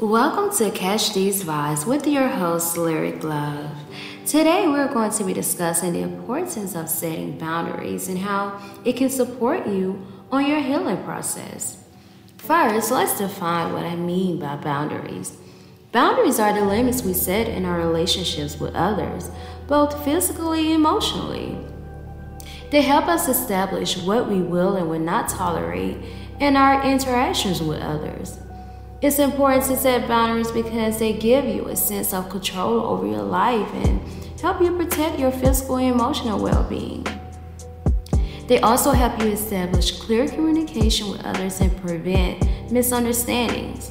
Welcome to Catch These Vibes with your host, Lyric Love. Today, we're going to be discussing the importance of setting boundaries and how it can support you on your healing process. First, let's define what I mean by boundaries. Boundaries are the limits we set in our relationships with others, both physically and emotionally. They help us establish what we will and will not tolerate in our interactions with others. It's important to set boundaries because they give you a sense of control over your life and help you protect your physical and emotional well being. They also help you establish clear communication with others and prevent misunderstandings.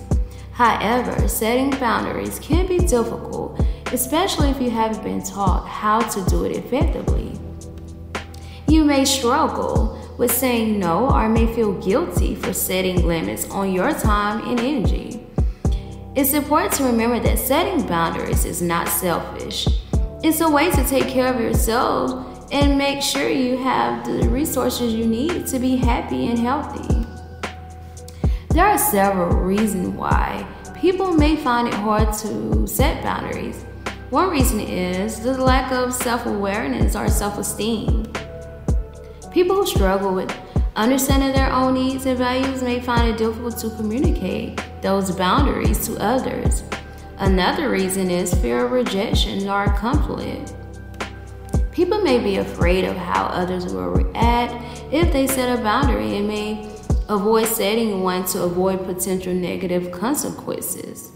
However, setting boundaries can be difficult, especially if you haven't been taught how to do it effectively. You may struggle with saying no or may feel guilty for setting limits on your time and energy. It's important to remember that setting boundaries is not selfish. It's a way to take care of yourself and make sure you have the resources you need to be happy and healthy. There are several reasons why people may find it hard to set boundaries. One reason is the lack of self awareness or self esteem. People who struggle with understanding their own needs and values may find it difficult to communicate those boundaries to others. Another reason is fear of rejection or conflict. People may be afraid of how others will react if they set a boundary and may avoid setting one to avoid potential negative consequences.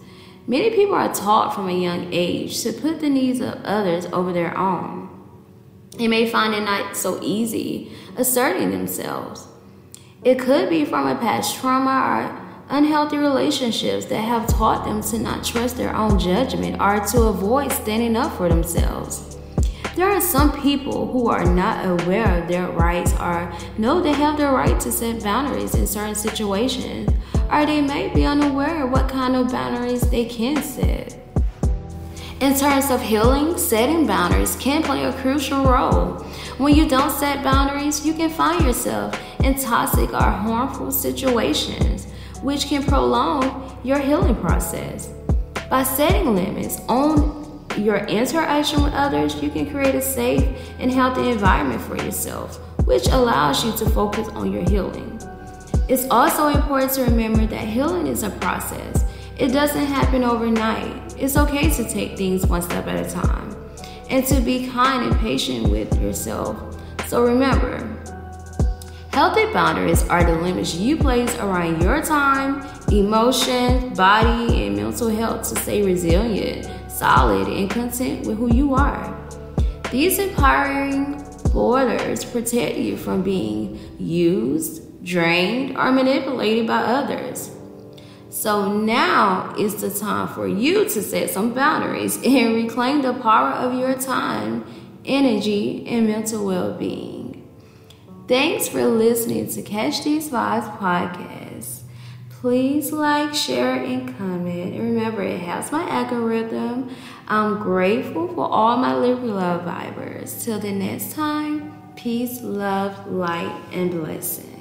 Many people are taught from a young age to put the needs of others over their own. They may find it not so easy asserting themselves. It could be from a past trauma or unhealthy relationships that have taught them to not trust their own judgment or to avoid standing up for themselves. There are some people who are not aware of their rights or know they have the right to set boundaries in certain situations, or they may be unaware of what kind of boundaries they can set. In terms of healing, setting boundaries can play a crucial role. When you don't set boundaries, you can find yourself in toxic or harmful situations, which can prolong your healing process. By setting limits on your interaction with others, you can create a safe and healthy environment for yourself, which allows you to focus on your healing. It's also important to remember that healing is a process. It doesn't happen overnight. It's okay to take things one step at a time and to be kind and patient with yourself. So remember, healthy boundaries are the limits you place around your time, emotion, body, and mental health to stay resilient, solid, and content with who you are. These empowering borders protect you from being used, drained, or manipulated by others. So now is the time for you to set some boundaries and reclaim the power of your time, energy, and mental well being. Thanks for listening to Catch These Vibes podcast. Please like, share, and comment. And remember, it helps my algorithm. I'm grateful for all my Liberty Love Vibers. Till the next time, peace, love, light, and blessing.